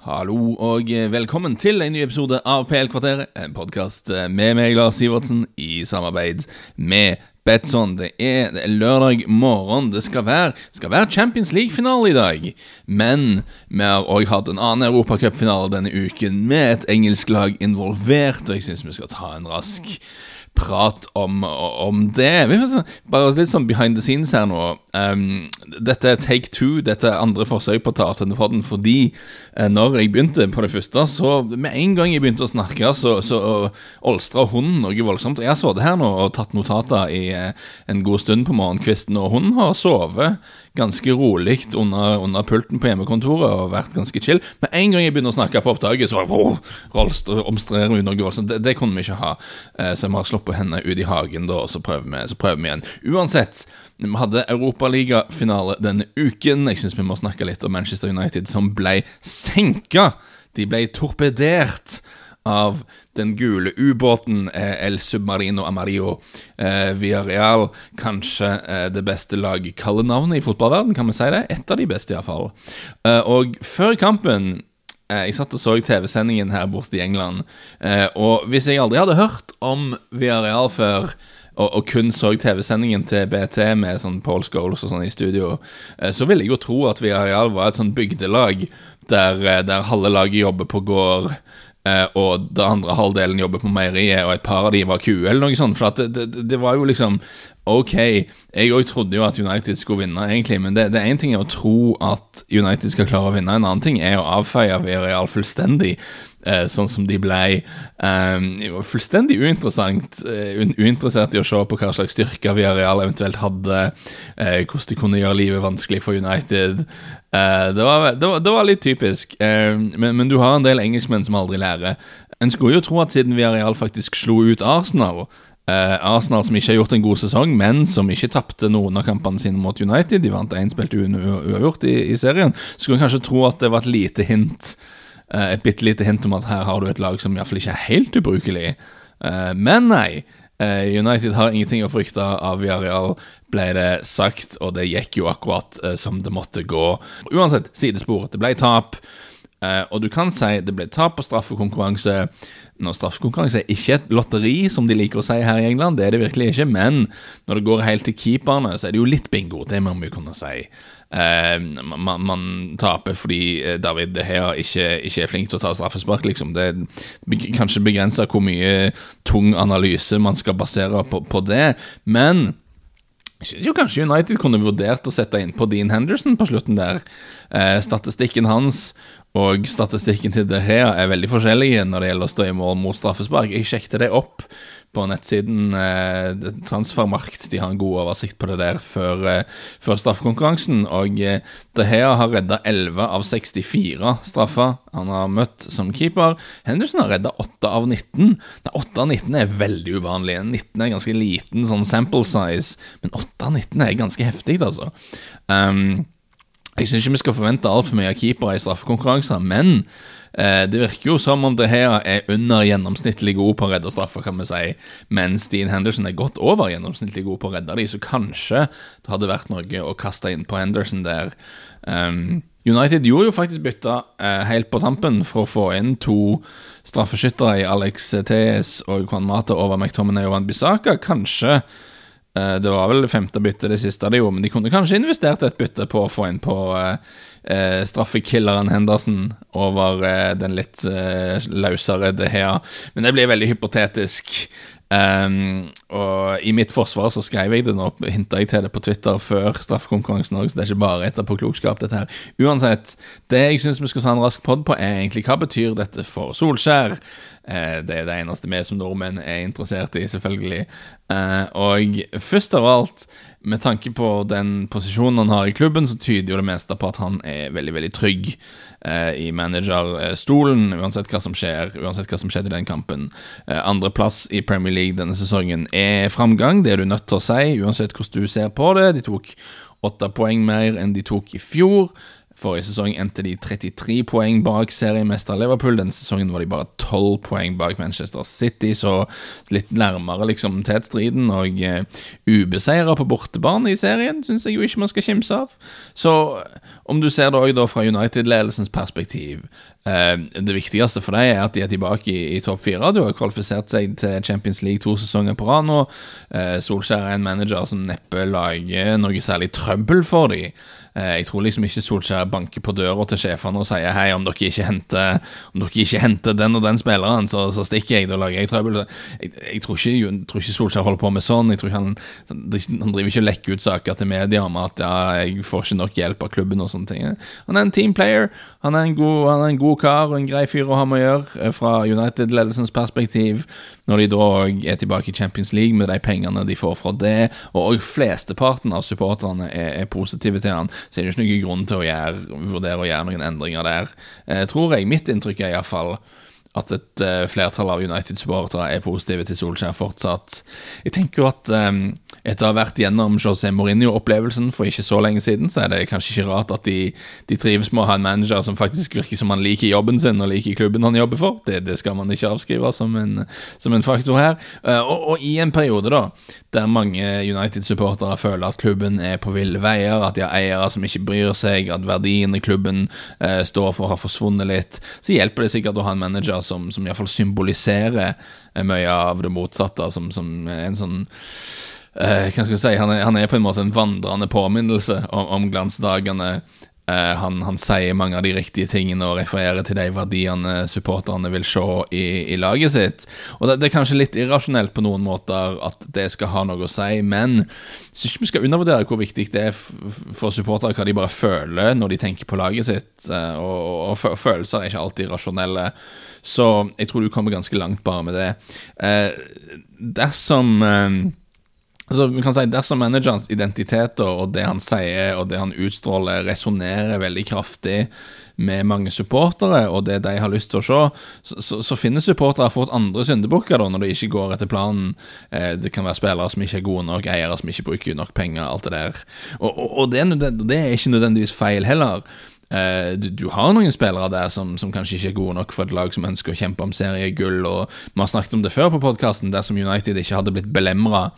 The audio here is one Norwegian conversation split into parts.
Hallo og velkommen til en ny episode av PL-kvarteret. En podkast med meg, Lars Sivertsen, i samarbeid med Betson. Det er lørdag morgen. Det skal være, skal være Champions League-finale i dag. Men vi har òg hatt en annen europacupfinale denne uken med et engelsk lag involvert, og jeg syns vi skal ta en rask prat om, om det. Bare litt sånn behind the scenes her nå. Um, dette er take two, dette er andre forsøk på å ta opp denne podden, fordi uh, når jeg begynte på det første, så med en gang jeg begynte å snakke, så, så olstra hunden noe voldsomt. Jeg har sittet her nå og tatt notater i uh, en god stund på morgenkvisten, og hun har sovet ganske rolig under, under, pulten på hjemmekontoret og vært ganske chill. Men en gang jeg begynner å snakke på opptaket, så oh, omstrerer hun noe voldsomt. Det, det, kunne vi ikke ha. Uh, så vi har sluppet henne ut i hagen, da, og så prøver vi, så prøver vi igjen. Uansett, vi hadde Europaligafinale denne uken. Jeg syns vi må snakke litt om Manchester United, som ble senka. De ble torpedert av den gule ubåten eh, El Submarino Amarillo eh, via Real. Kanskje eh, det beste lagkallenavnet i fotballverden, kan vi si det? Et av de beste, iallfall. Eh, og før kampen eh, jeg satt og så TV-sendingen her borte i England, eh, og hvis jeg aldri hadde hørt om Villarreal før og, og, kun så TV-sendingen til BT med sånn Paul Scholes og sånn i studio, så ville jeg jo tro at Villarreal var et sånn bygdelag der, der halve laget jobber på gård, Uh, og den andre halvdelen jobber på meieriet, og et par av de var kuer, eller noe sånt. For det, det, det, var jo liksom Ok, jeg òg trodde jo at United skulle vinne, egentlig, men det, det er én ting å tro at United skal klare å vinne, en annen ting er å avfeie Villarreal fullstendig. Uh, sånn som de ble. Um, fullstendig uinteressant uh, uinteressert i å se på hva slags styrker Villarreal eventuelt hadde, hvordan de kunne gjøre livet vanskelig for United. Uh, det, var, det, var, det, var, litt typisk. Uh, men, men, du har en del engelskmenn som aldri lærer. En skulle jo tro at siden Villarreal faktisk slo ut Arsenal uh, Arsenal som ikke har gjort en god sesong, men som ikke tapte noen av kampene sine mot United De vant én spilt uavgjort i, i, serien. Skulle kanskje tro at det var et lite hint Et bitte lite hint om at her har du et lag som iallfall ikke er helt ubrukelig. men nei. United har ingenting å frykte av Villarreal ble det sagt, og det gikk jo akkurat som det måtte gå. Uansett, sidespor. Det ble tap. Og du kan si det ble tap på straffekonkurranse. Når straffekonkurranse er ikke et lotteri, som de liker å si her i England, det er det virkelig ikke, men når det går helt til keeperne, så er det jo litt bingo. Det må vi kunne si. Uh, man, man, taper fordi David Hea ikke, ikke, er flink til å ta straffespark, liksom. Det er kanskje begrensa hvor mye tung analyse man skal basere på, på det, men synes jo kanskje United kunne vurdert å sette inn på Dean Henderson på slutten der. Eh, statistikken hans og statistikken til De Hea er veldig forskjellige når det gjelder å stå i mål mot straffespark. Jeg sjekket det opp på nettsiden eh, Transfermarkt. De har en god oversikt på det der før, eh, før straffekonkurransen. Og eh, De Hea har redda 11 av 64 straffer han har møtt som keeper. Henderson har redda 8 av 19. Nei, 8 av 19 er veldig uvanlig. 19 er ganske liten sånn sample size, men 8 av 19 er ganske heftig, altså. Um, jeg syns ikke vi skal forvente altfor mye av keepere i straffekonkurranser, men Eh, det virker jo som om det her er under gjennomsnittlig god på å redde straffer, kan vi si, mens Dean Henderson er godt over gjennomsnittlig god på å redde de, så kanskje det hadde vært noe å kaste inn på Henderson der. Um, United gjorde jo faktisk bytta eh, helt på tampen for å få inn to straffeskyttere i Alex Tees og Juan Mata over McTominay og Van Bissaka. Kanskje det var vel femte bytte det siste de gjorde, men de kunne kanskje investert et bytte på å få inn på eh, eh, straffekilleren Henderson over eh, den litt eh, løsere De Hea. Men det blir veldig hypotetisk. Um, og i mitt forsvar så skrev jeg det nå, hinta jeg til det på Twitter før straffekonkurransen òg, så det er ikke bare etterpåklokskap, dette her. Uansett, det jeg syns vi skal ta en rask pod på, er egentlig hva betyr dette for Solskjær? Uh, det er det eneste vi som nordmenn er interessert i, selvfølgelig. Uh, og først av alt, med tanke på den posisjonen han har i klubben, så tyder jo det meste på at han er veldig, veldig trygg eh, i managerstolen, uansett hva som skjer, uansett hva som skjedde i den kampen. Eh, Andreplass i Premier League denne sesongen er framgang, det er du nødt til å si, uansett hvordan du ser på det. De tok åtte poeng mer enn de tok i fjor. Forrige sesong endte de 33 poeng bak seriemester Liverpool. Denne sesongen var de bare 12 poeng bak Manchester City, så litt nærmere liksom tetstriden. Og uh, ubeseira på bortebane i serien syns jeg jo ikke man skal kimse av. Så om du ser det òg fra United-ledelsens perspektiv Det viktigste for deg er at de er tilbake i, i topp fire. Du har kvalifisert seg til Champions League to sesonger på rad nå. Uh, Solskjær er en manager som neppe lager noe særlig trøbbel for dem. Eh, jeg tror liksom ikke Solskjær banker på døra til sjefene og sier hei, om dere ikke henter, dere ikke henter den og den spilleren, så, så stikker jeg. Da lager jeg trøbbel. Jeg, jeg, tror ikke, tror ikke, Solskjær holder på med sånn. Jeg tror ikke han, han driver ikke og lekker ut saker til media om at ja, jeg får ikke nok hjelp av klubben og sånne ting. Han er en teamplayer. Han er en god, han er en god kar og en grei fyr å ha med å gjøre, eh, fra United-ledelsens perspektiv. Når de da er tilbake i Champions League med de pengene de får fra det, og flesteparten av supporterne er, er positive til han, så er det ikke noen grunn til å gjøre, vurdere å gjøre noen endringer der. Eh, tror jeg. Mitt inntrykk er iallfall at et uh, flertall av United-supportere er positive til Solskjær fortsatt. Jeg tenker jo at um, etter å ha vært gjennom José Mourinho-opplevelsen for ikke så lenge siden, så er det kanskje ikke rart at de, de, trives med å ha en manager som faktisk virker som han liker jobben sin og liker klubben han jobber for. Det, det skal man ikke avskrive som en, som en faktor her. Uh, og, og, i en periode da der mange United-supportere føler at klubben er på ville veier, at de har eiere som ikke bryr seg, at verdien i klubben uh, står for har forsvunnet litt, så hjelper det sikkert å ha en manager som, som iallfall symboliserer eh, mye av det motsatte, som, som en sånn uh, Hva skal vi si han er, han er, på en måte en vandrende påminnelse om, om glansdagene han, han, sier mange av de riktige tingene og refererer til de verdiene supporterne vil se i, i laget sitt. Og det, det, er kanskje litt irrasjonelt på noen måter at det skal ha noe å si, men jeg syns ikke vi skal undervurdere hvor viktig det er for supportere hva de bare føler når de tenker på laget sitt. Eh, og, og, følelser er ikke alltid rasjonelle. Så jeg tror du kommer ganske langt bare med det. Eh, dersom Altså, vi kan si Dersom managerens identiteter og det han sier og det han utstråler, resonnerer veldig kraftig med mange supportere, og det de har lyst til å se, så, så, så finner supportere fått andre syndebukker når det ikke går etter planen. Eh, det kan være spillere som ikke er gode nok, eiere som ikke bruker nok penger, alt det der. Og, og, og det, det, er ikke nødvendigvis feil heller. Uh, du, du, har noen spillere der som, som, kanskje ikke er gode nok for et lag som ønsker å kjempe om seriegull. og Vi har snakket om det før på podkasten. Dersom United ikke hadde blitt belemra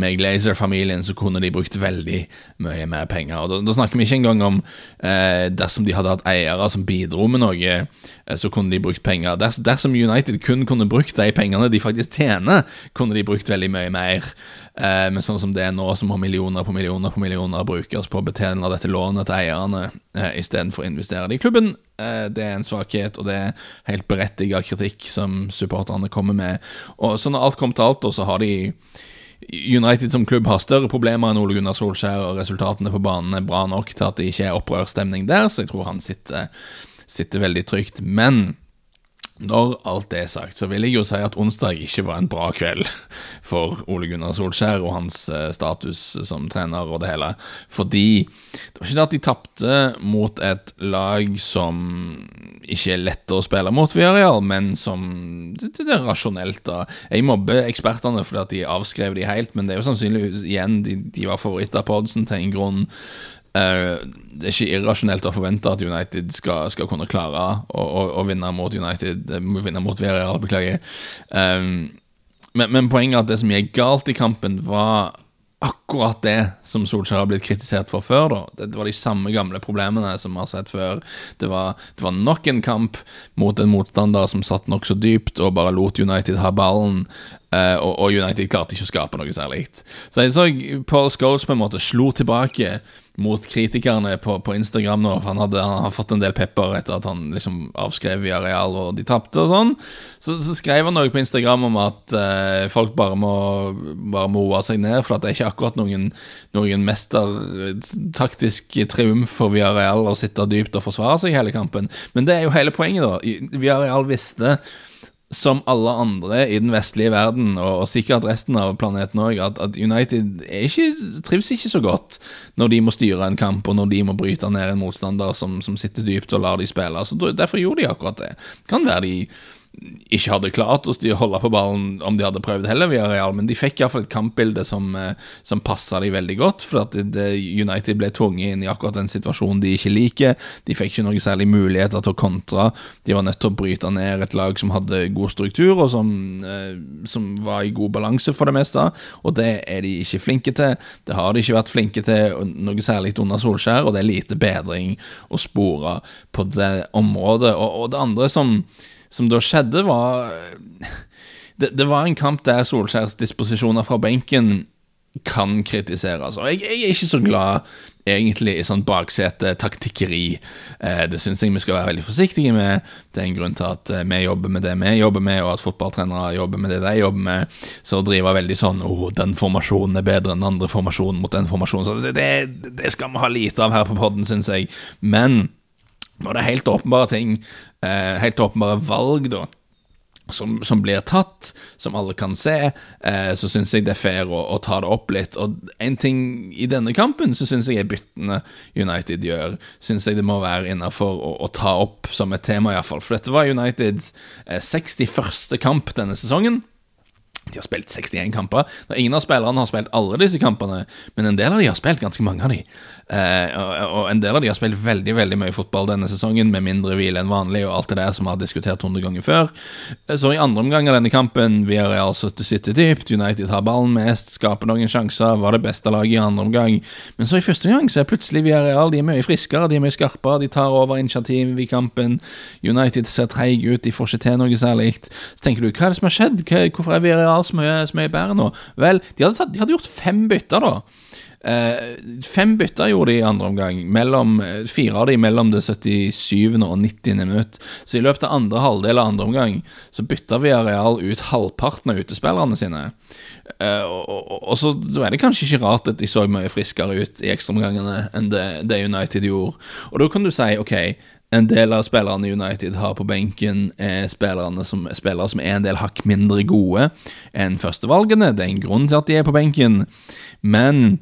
med Glazer-familien, så kunne de brukt veldig mye mer penger. Og Da, da snakker vi ikke engang om eh, dersom de hadde hatt eiere som bidro med noe, så kunne de brukt penger. Ders, dersom United kun kunne brukt de pengene de faktisk tjener, kunne de brukt veldig mye mer. Eh, men sånn som det er nå, som har millioner på millioner på millioner brukes på å betjene dette lånet til eierne eh, istedenfor å investere det i klubben. Eh, det er en svakhet, og det er helt berettiget kritikk som supporterne kommer med. Og Så når alt kommer til alt, så har de United som klubb har større problemer enn Ole Gunnar Solskjær, og resultatene på banen er bra nok til at det ikke er opprørsstemning der, så jeg tror han sitter, sitter veldig trygt. Men når alt det er sagt, så vil jeg jo si at onsdag ikke var en bra kveld for Ole Gunnar Solskjær og hans eh, status som trener og det hele. Fordi det var ikke det at de tapte mot et lag som ikke er lett å spille mot Villarreal, men som det, det er rasjonelt. da Jeg mobber ekspertene fordi at de avskrev de helt, men det er jo sannsynligvis igjen de, de var favoritter på oddsen til en grunn. Uh, det er ikke irrasjonelt å forvente at United skal, skal kunne klare å, å, å, vinne mot United eh, Vinne mot Villarreal, beklager. Um, men, men, poenget er at det som gikk galt i kampen, var akkurat det som Solskjær har blitt kritisert for før. da det var de samme gamle problemene som vi har sett før. Det var, det var nok en kamp mot en motstander som satt nokså dypt og bare lot United ha ballen. Uh, og, og, United klarte ikke å skape noe særlig. Så jeg så Paul Scholes på en måte slo tilbake mot kritikerne på, på Instagram nå. Han, hadde, han har fått en del pepper etter at han liksom avskrev via Real og de tapte og sånn. Så, så, skrev han noe på Instagram om at eh, folk bare må Bare må roe seg ned, for at det er ikke akkurat noen, noen mestertaktisk triumf for Via Real å sitte dypt og forsvare seg hele kampen. Men det er jo hele poenget, da. Via Real visste som alle andre i den vestlige verden, og, sikkert resten av planeten òg, at, at, United ikke, trives ikke så godt når de må styre en kamp, og når de må bryte ned en motstander som, som sitter dypt og lar de spille. Så Derfor gjorde de akkurat det. Kan være de ikke hadde klart å holde på ballen om de hadde prøvd heller, via Real, men de fikk iallfall et kampbilde som, eh, som passa dem veldig godt. For at United ble tvunget inn i akkurat den situasjonen de ikke liker. De fikk ikke noe særlig muligheter til å kontre. De var nødt til å bryte ned et lag som hadde god struktur, og som, eh, som var i god balanse for det meste. Og det er de ikke flinke til. Det har de ikke vært flinke til noe særlig under Solskjær, og det er lite bedring å spore på det området. Og, og det andre som som da skjedde, var det, det, var en kamp der Solskjærs disposisjoner fra benken kan kritiseres. Og jeg, jeg er ikke så glad egentlig i sånn baksete-taktikkeri. Eh, det syns jeg vi skal være veldig forsiktige med. Det er en grunn til at eh, vi jobber med det vi jobber med, og at fotballtrenere jobber med det de jobber med. Så å drive veldig sånn 'Å, oh, den formasjonen er bedre enn den andre formasjonen mot den formasjonen', det, det, det skal vi ha lite av her på podden, syns jeg. Men når det er helt åpenbare ting, eh, helt åpenbare valg, da, som, som, blir tatt, som alle kan se, eh, så syns jeg det er fair å, å, ta det opp litt. Og en ting i denne kampen så syns jeg er byttene United gjør, syns jeg det må være innafor å, å, ta opp som et tema, iallfall. For dette var Uniteds eh, 61. kamp denne sesongen. De har spilt 61 kamper. Ingen av spillerne har spilt alle disse kampene, men en del av de har spilt ganske mange av de. Eh, og, og, en del av de har spilt veldig veldig mye fotball denne sesongen, med mindre hvile enn vanlig, og alt det der som vi har diskutert 100 ganger før. Eh, så i andre omgang av denne kampen, vi har altså sitter dypt, United har ballen mest, skaper noen sjanser, var det beste laget i andre omgang. Men så i første gang så er plutselig vi Real de er mye friskere, de er mye skarpere, de tar over initiativ i kampen. United ser treige ut, de får ikke til noe særlig. Så tenker du, hva er det som har skjedd? Hvorfor er Villarreal så mye, så mye bedre nå? Vel, de hadde, tatt, de hadde gjort fem bytter, da. Eh, fem bytter gjorde de i andre omgang. Mellom, fire av de mellom det 77. og 90. minutt. Så i løpet av andre halvdel av andre omgang så bytta Villarreal ut halvparten av utespillerne sine. Eh, og, og, og så, er det kanskje ikke rart at de så mye friskere ut i ekstraomgangene enn det, det United gjorde. Og da kan du si ok, en del av spillerne United har på benken, er spillerne som, spillere som er en del hakk mindre gode enn førstevalgene. Det er en grunn til at de er på benken, men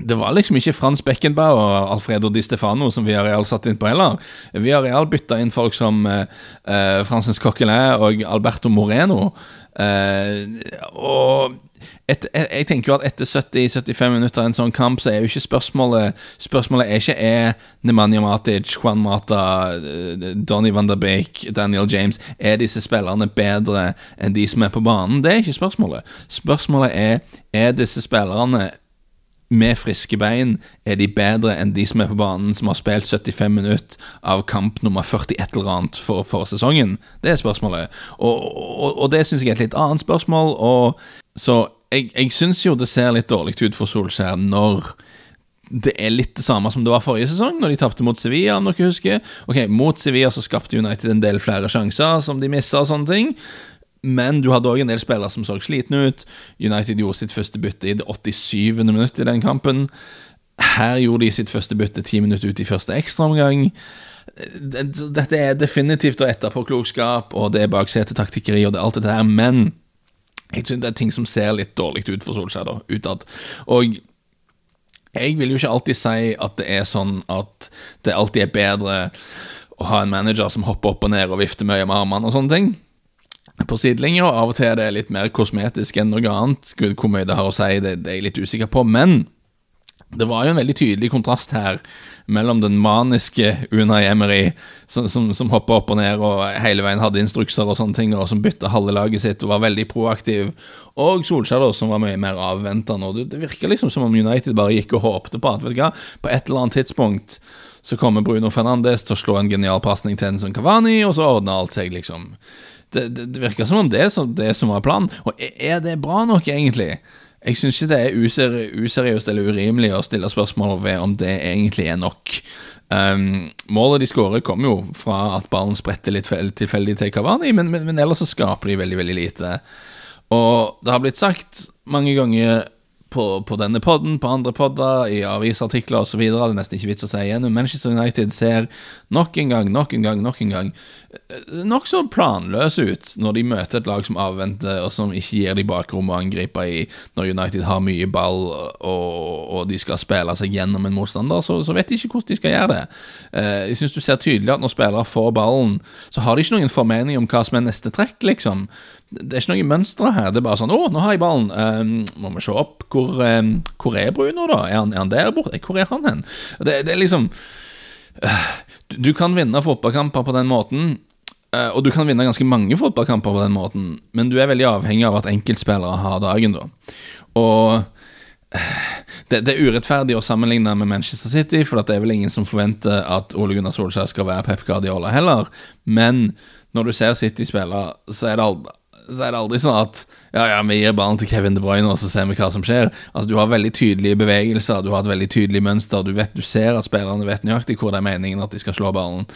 det var liksom ikke Frans Beckenbauer og Alfredo Di Stefano som Villarreal satt inn på heller. Villarreal bytta inn folk som eh, eh Francis Coquelin og Alberto Moreno. Eh, og et, jeg tenker jo at etter 70-75 minutter en sånn kamp, så er jo ikke spørsmålet Spørsmålet er ikke er Nemanja Matic, Juan Mata, eh, Donny van der Beek, Daniel James Er disse spillerne bedre enn de som er på banen? Det er ikke spørsmålet. Spørsmålet er er disse spillerne med friske bein er de bedre enn de som er på banen, som har spilt 75 minutter av kamp nummer 41 eller annet for, for sesongen? Det er spørsmålet. Og, og, og det syns jeg er et litt annet spørsmål. Og, så jeg, jeg syns jo det ser litt dårlig ut for Solskjær når det er litt det samme som det var forrige sesong, når de tapte mot Sevilla, om dere husker. Ok, Mot Sevilla så skapte United en del flere sjanser som de missa og sånne ting. Men du hadde òg en del spillere som så slitne ut. United gjorde sitt første bytte i det 87. minutt i den kampen. Her gjorde de sitt første bytte ti minutter ut i første ekstraomgang. Dette er definitivt å etterpåklokskap, og det er baksetetaktikkeri og det er alt dette her, men jeg synes det er ting som ser litt dårlig ut for Solskjær, da, utad. Og jeg vil jo ikke alltid si at det er sånn at det alltid er bedre å ha en manager som hopper opp og ned og vifter mye med armene og sånne ting på sidelinja. Av og til er det litt mer kosmetisk enn noe annet. Gud, Hvor mye det har å si, det, det er jeg litt usikker på. Men det var jo en veldig tydelig kontrast her mellom den maniske Unai Emery, som, som, som hoppa opp og ned og hele veien hadde instrukser og sånne ting, og som bytta halve laget sitt og var veldig proaktiv, og Solskjær, som var mye mer avventende. Det, det virka liksom som om United bare gikk og håpte på at vet du hva, på et eller annet tidspunkt så kommer Bruno Fernandes til å slå en genial pasning til en som Kavani, og så ordner alt seg, liksom. Det, det, det virker som om det er det som var planen. Og er det bra nok, egentlig? Jeg syns ikke det er useri useriøst eller urimelig å stille spørsmål ved om det egentlig er nok. Um, målet de skårer, kommer jo fra at ballen spretter litt tilfeldig til Kavani, men, men, men, ellers så skaper de veldig, veldig lite. Og det har blitt sagt mange ganger på, på denne podden, på andre podder, i avisartikler osv. Det er nesten ikke vits å si igjen. Men Manchester United ser nok en gang, nok en gang, nok en gang nokså planløse ut når de møter et lag som avventer, og som ikke gir de bakrom å angripe i når United har mye ball og, og de skal spille seg gjennom en motstander, så, så, vet de ikke hvordan de skal gjøre det. Eh, jeg syns du ser tydelig at når spillere får ballen, så har de ikke noen formening om hva som er neste trekk, liksom. Det er ikke noen mønstre her. Det er bare sånn 'Å, nå har jeg ballen. Um, må vi se opp. Hvor, um, hvor er Bruno, da? Er han, er han der borte? Hvor er han hen?' Det, det er liksom Du kan vinne fotballkamper på den måten. Uh, og du kan vinne ganske mange fotballkamper på den måten, men du er veldig avhengig av at enkeltspillere har dagen, da. Og det, det, er urettferdig å sammenligne med Manchester City, for det er vel ingen som forventer at Ole Gunnar Solskjær skal være Pep Guardiola heller. Men når du ser City spille, så er det aldri så er det aldri sånn at ja, ja, vi gir ballen til Kevin De Bruyne, og så ser vi hva som skjer. Altså, Du har veldig tydelige bevegelser, du har et veldig tydelig mønster. Du vet, du ser at spillerne vet nøyaktig hvor det er meningen at de skal slå ballen.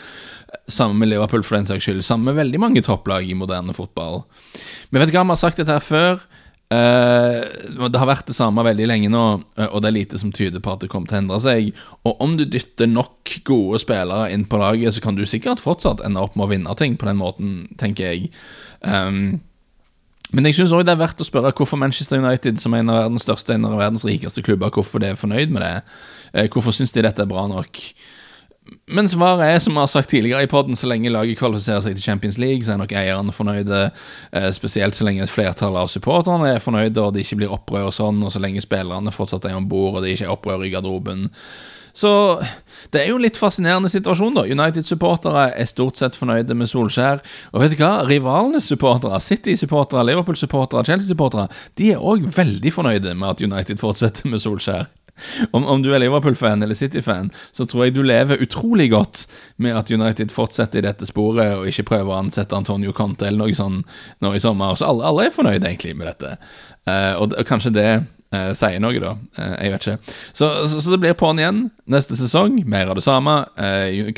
Samme med Liverpool, for den saks skyld. Samme med veldig mange topplag i moderne fotball. Men vet du hva, vi har sagt dette her før. Uh, det har vært det samme veldig lenge nå, uh, og det er lite som tyder på at det kommer til å endre seg. Og om du dytter nok gode spillere inn på laget, så kan du sikkert fortsatt ende opp med å vinne ting på den måten, tenker jeg. Um, men jeg syns òg det er verdt å spørre hvorfor Manchester United, som er en av verdens største en av verdens rikeste klubber, hvorfor de er fornøyd med det. Uh, hvorfor syns de dette er bra nok? Men svaret er, som vi har sagt tidligere i poden, så lenge laget kvalifiserer seg til Champions League, så er nok eierne fornøyde, eh, spesielt så lenge et flertall av supporterne er fornøyde, og det ikke blir opprør og sånn, og så lenge spillerne fortsatt er om bord, og det ikke er opprør i garderoben. Så det er jo en litt fascinerende situasjon, da. United-supportere er stort sett fornøyde med Solskjær. Og vet du hva? Rivalenes supportere, City-supportere, Liverpool-supportere, Chelsea-supportere, de er òg veldig fornøyde med at United fortsetter med Solskjær. Om, om, du er Liverpool-fan eller City-fan, så tror jeg du lever utrolig godt med at United fortsetter i dette sporet og ikke prøver å ansette Antonio Conte eller noe sånt nå i sommer. Så alle, alle er fornøyde egentlig med dette. Uh, og, og, kanskje det uh, sier noe, da. Eh, jeg vet ikke. Så, så, så, det blir på'n igjen neste sesong. Mer av det samme.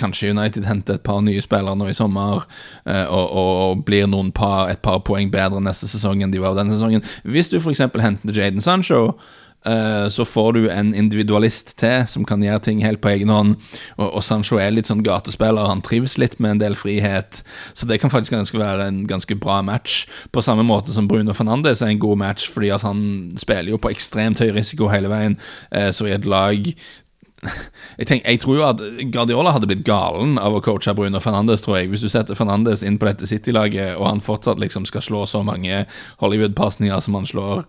kanskje United henter et par nye spillere nå i sommer og, og, blir noen par, et par poeng bedre neste sesong enn de var denne sesongen. Hvis du f.eks. henter Jaden Sancho Eh, så får du en individualist til som kan gjøre ting helt på egen hånd. Og, og Sancho er litt sånn gatespiller, han trives litt med en del frihet. Så det kan faktisk ganske være en ganske bra match. På samme måte som Bruno Fernandes er en god match, fordi at han spiller jo på ekstremt høy risiko hele veien. Eh, så i et lag jeg, tenker, jeg, tror jo at Guardiola hadde blitt galen av å coache Bruno Fernandes, tror jeg. Hvis du setter Fernandes inn på dette City-laget, og han fortsatt liksom skal slå så mange Hollywood-pasninger som han slår,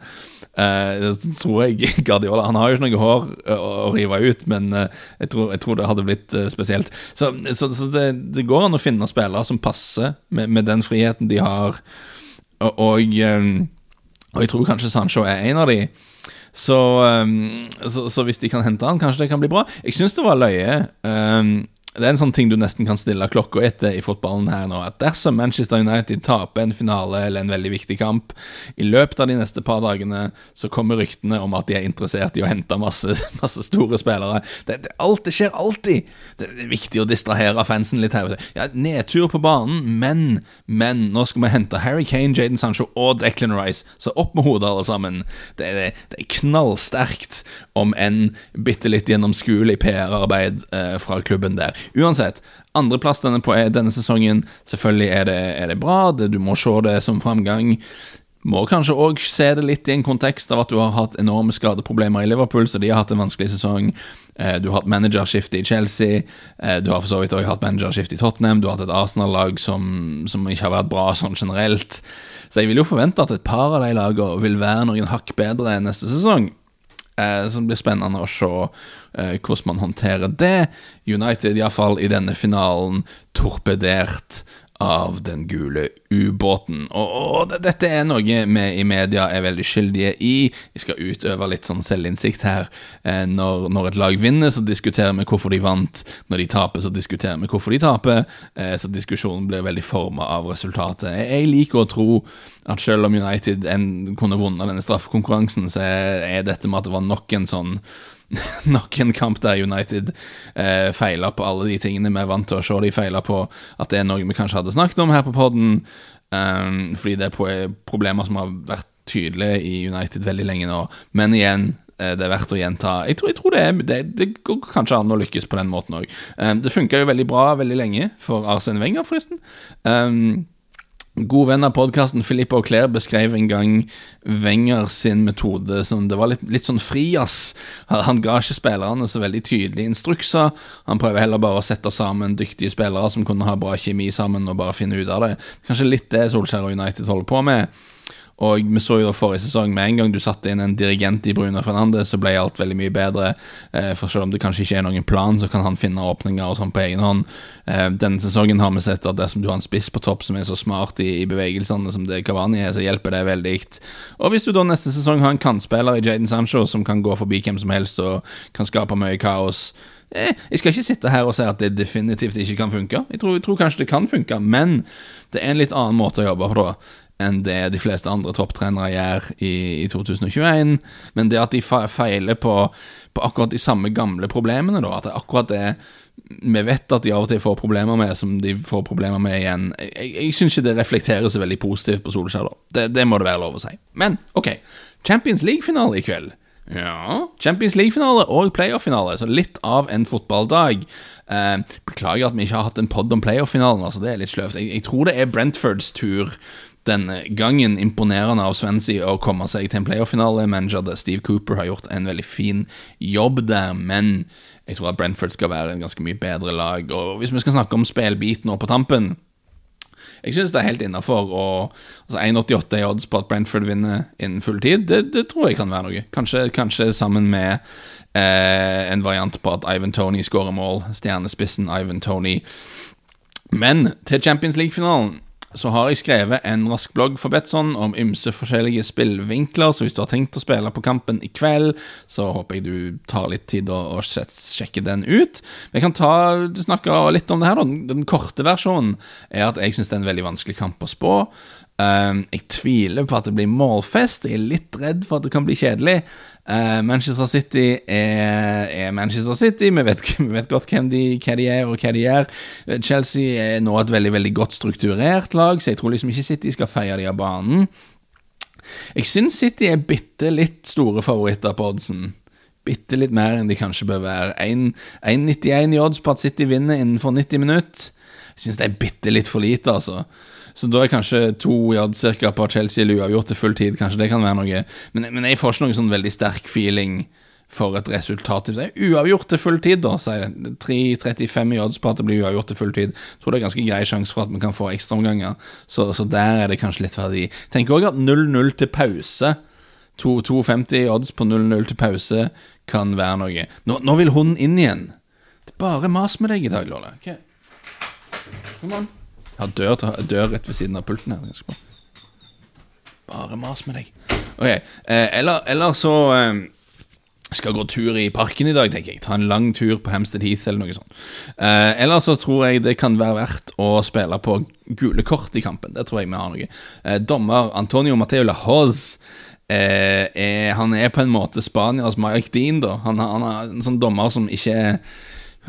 eh, tror jeg Guardiola Han har jo ikke noe hår å, å rive ut, men uh, jeg, tror, jeg, tror, det hadde blitt uh, spesielt. Så, så, så det, det, går an å finne spillere som passer med, med den friheten de har, og, og, eh, og jeg tror kanskje Sancho er en av de. Så, um, så, hvis de kan hente han, kanskje det kan bli bra. Jeg syns det var løye. Um, det er en sånn ting du nesten kan stille klokka etter i fotballen her nå. At dersom Manchester United taper en finale eller en veldig viktig kamp, i løpet av de neste par dagene så kommer ryktene om at de er interessert i å hente masse, masse store spillere. Det, det, alt, det skjer alltid. Det, det, er viktig å distrahere fansen litt her. Ja, Nedtur på banen, men, men nå skal vi hente Harry Kane, Jaden Sancho og Declan Rice. Så opp med hodet, alle sammen. Det, er knallsterkt, om enn bitte litt gjennomskuelig PR-arbeid eh, fra klubben der. Uansett, andreplass denne, på denne sesongen, selvfølgelig er det, er det bra. Det, du må se det som framgang. Må kanskje òg se det litt i en kontekst av at du har hatt enorme skadeproblemer i Liverpool, så de har hatt en vanskelig sesong. Eh, du har hatt managerskifte i Chelsea. Eh, du har for så vidt òg hatt managerskifte i Tottenham. Du har hatt et Arsenal-lag som, som, ikke har vært bra sånn generelt. Så jeg vil jo forvente at et par av de lagene vil være noen hakk bedre neste sesong. Eh, så det blir spennende å se eh, hvordan man håndterer det. United, iallfall i denne finalen, torpedert av den gule ubåten. Og, og, dette er noe vi i media er veldig skyldige i. Vi skal utøve litt sånn selvinnsikt her. Eh, når, når, et lag vinner, så diskuterer vi hvorfor de vant. Når de taper, så diskuterer vi hvorfor de taper. Eh, så diskusjonen blir veldig forma av resultatet. Jeg, liker å tro at selv om United kunne vunnet denne straffekonkurransen, så er dette med at det var nok en sånn nok en kamp der United eh, feila på alle de tingene vi er vant til å se de feila på. At det er noe vi kanskje hadde snakket om her på poden. Um, fordi det er problemer som har vært tydelige i United veldig lenge nå. Men igjen, eh, det er verdt å gjenta. Jeg tror, jeg tror det, er, det, det, går kanskje an å lykkes på den måten òg. Det funka jo veldig bra veldig lenge for Arsen Wenger, forresten. Um, God venn av podkasten Filippa Auclair beskrev en gang Wenger sin metode som det var litt, litt sånn frijazz. Han ga ikke spillerne så veldig tydelige instrukser. Han prøver heller bare å sette sammen dyktige spillere som kunne ha bra kjemi sammen, og bare finne ut av det. Kanskje litt det Solskjær og United holder på med. Og vi så jo da forrige sesong, med en gang du satte inn en dirigent i Bruno Fernandes, så ble alt veldig mye bedre. Eh, for selv om det kanskje ikke er noen plan, så kan han finne åpninger og sånn på egen hånd. Eh, denne sesongen har vi sett at dersom du har en spiss på topp som er så smart i, i bevegelsene som det Kavani er, så hjelper det veldig. Og hvis du da neste sesong har en kantspiller i Jaden Sancho som kan gå forbi hvem som helst og kan skape mye kaos eh, Jeg skal ikke sitte her og si at det definitivt ikke kan funke. Jeg tror, jeg tror kanskje det kan funke, men det er en litt annen måte å jobbe på da enn det de fleste andre topptrenere gjør i, i 2021. Men det at de feiler på, på, akkurat de samme gamle problemene, da, at det akkurat det vi vet at de av og til får problemer med, som de får problemer med igjen. Jeg, jeg syns ikke det reflekterer så veldig positivt på Solskjær. Det, det, må det være lov å si. Men ok, Champions League-finale i kveld. Ja Champions League-finale og playoff-finale, så litt av en fotballdag. Eh, beklager at vi ikke har hatt en pod om playoff-finalen, altså det er litt sløvt. Jeg, jeg, tror det er Brentfords tur denne gangen imponerende av Swansea å komme seg til en playoff-finale. Manager Steve Cooper har gjort en veldig fin jobb der, men jeg tror at Brentford skal være en ganske mye bedre lag. Og Hvis vi skal snakke om spillbit nå på tampen Jeg synes det er helt innafor. Altså 1,88 i odds på at Brentford vinner innen full tid, det, det, tror jeg kan være noe. Kanskje, kanskje sammen med eh, en variant på at Ivan Tony skårer mål. Stjernespissen Ivan Tony. Men til Champions League-finalen så har jeg skrevet en rask blogg for Betson om ymse forskjellige spillvinkler, så hvis du har tenkt å spille på kampen i kveld, så håper jeg du tar litt tid og, og sjekker den ut. Vi kan ta, snakke litt om det her, da. Den korte versjonen er at jeg syns det er en veldig vanskelig kamp å spå. Uh, jeg tviler på at det blir målfest. Jeg er litt redd for at det kan bli kjedelig. Uh, Manchester City er, er, Manchester City. Vi vet, vi vet godt hvem de, hva de er, og hva de gjør. Chelsea er nå et veldig veldig godt strukturert lag, så jeg tror liksom ikke City skal feie de av banen. Jeg syns City er bitte litt store favoritter på oddsen. Bitte litt mer enn de kanskje bør være. 1,91 i odds på at City vinner innenfor 90 minutter. Jeg syns det er bitte litt for lite, altså. Så da er kanskje to yard cirka på Chelsea eller uavgjort til full tid. Kanskje det kan være noe. Men, men jeg får ikke noen sånn veldig sterk feeling for et resultat. Det er uavgjort til full tid, da, sier jeg. 3,35 i odds på at det blir uavgjort til full tid. Jeg tror det er ganske grei sjanse for at vi kan få ekstraomganger, så, så der er det kanskje litt verdi. Tenker òg at 0-0 til pause 2,50 odds på 0-0 til pause kan være noe. Nå, nå, vil hun inn igjen. Det er bare mas med deg i dag, Lolle. Okay. Kom an. Jeg dør, dør rett ved siden av pulten her. Bare mas med deg. Ok, eh, eller, eller, så eh, skal gå tur i parken i dag, tenker jeg. Ta en lang tur på Hemsted Heath eller noe sånt. Eh, eller så tror jeg det kan være verdt å spille på gule kort i kampen. Det tror jeg vi har noe. Eh, dommer Antonio Mateo Lahoz eh, han er på en måte Spanias Mike Dean, da. Han, han er en sånn dommer som ikke er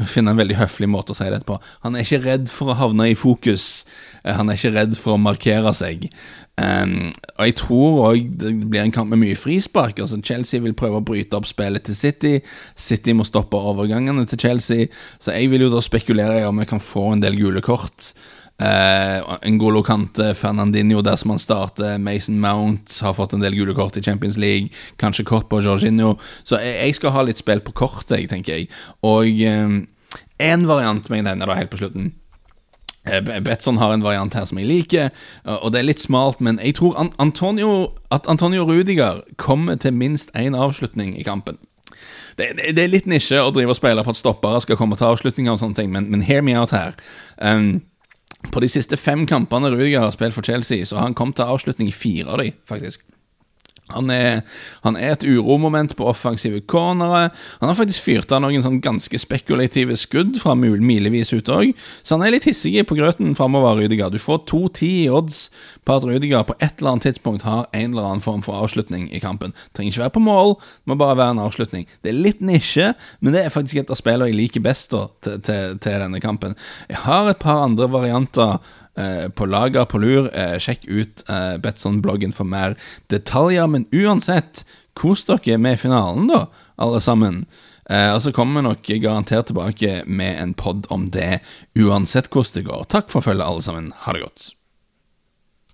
finne en veldig høflig måte å si det på. Han er ikke redd for å havne i fokus. Eh, han er ikke redd for å markere seg. Um, og jeg tror òg det blir en kamp med mye frispark. Altså Chelsea vil prøve å bryte opp spillet til City. City må stoppe overgangene til Chelsea. Så jeg vil jo da spekulere i om vi kan få en del gule kort. Uh, Ngolo Kante, Fernandinho der som han starter, Mason Mount har fått en del gule kort i Champions League, kanskje kort på Jorginho. Så jeg, jeg, skal ha litt spill på kortet, tenker jeg. Og én um, variant må jeg nevne da helt på slutten. Uh, Betson har en variant her som jeg liker, og det er litt smalt, men jeg tror An Antonio, at Antonio Rudiger kommer til minst én avslutning i kampen. Det, det, det, er litt nisje å drive og spille for at stoppere skal komme til avslutninger og sånne ting, men, men hear me out her. Um, på de siste fem kampene Rudiger har spilt for Chelsea, så har han kommet til avslutning i fire av de, faktisk. Han er, han er, et uromoment på offensive cornere. Han har faktisk fyrt av noen sånn ganske spekulative skudd fra milevis ut òg, så han er litt hissig på grøten framover, Rudiger. Du får 2-10 i odds på at Rudiger på et eller annet tidspunkt har en eller annen form for avslutning i kampen. Trenger ikke være på mål, det må bare være en avslutning. Det er litt nisje, men det er faktisk et av spillene jeg liker best da, til, til, til denne kampen. Jeg har et par andre varianter på lager på lur. Eh, sjekk ut eh, Betson-bloggen for mer detaljer. Men uansett, kos dere med finalen, da, alle sammen. Eh, og så kommer vi nok garantert tilbake med en pod om det, uansett hvordan det går. Takk for følget, alle sammen. Ha det godt.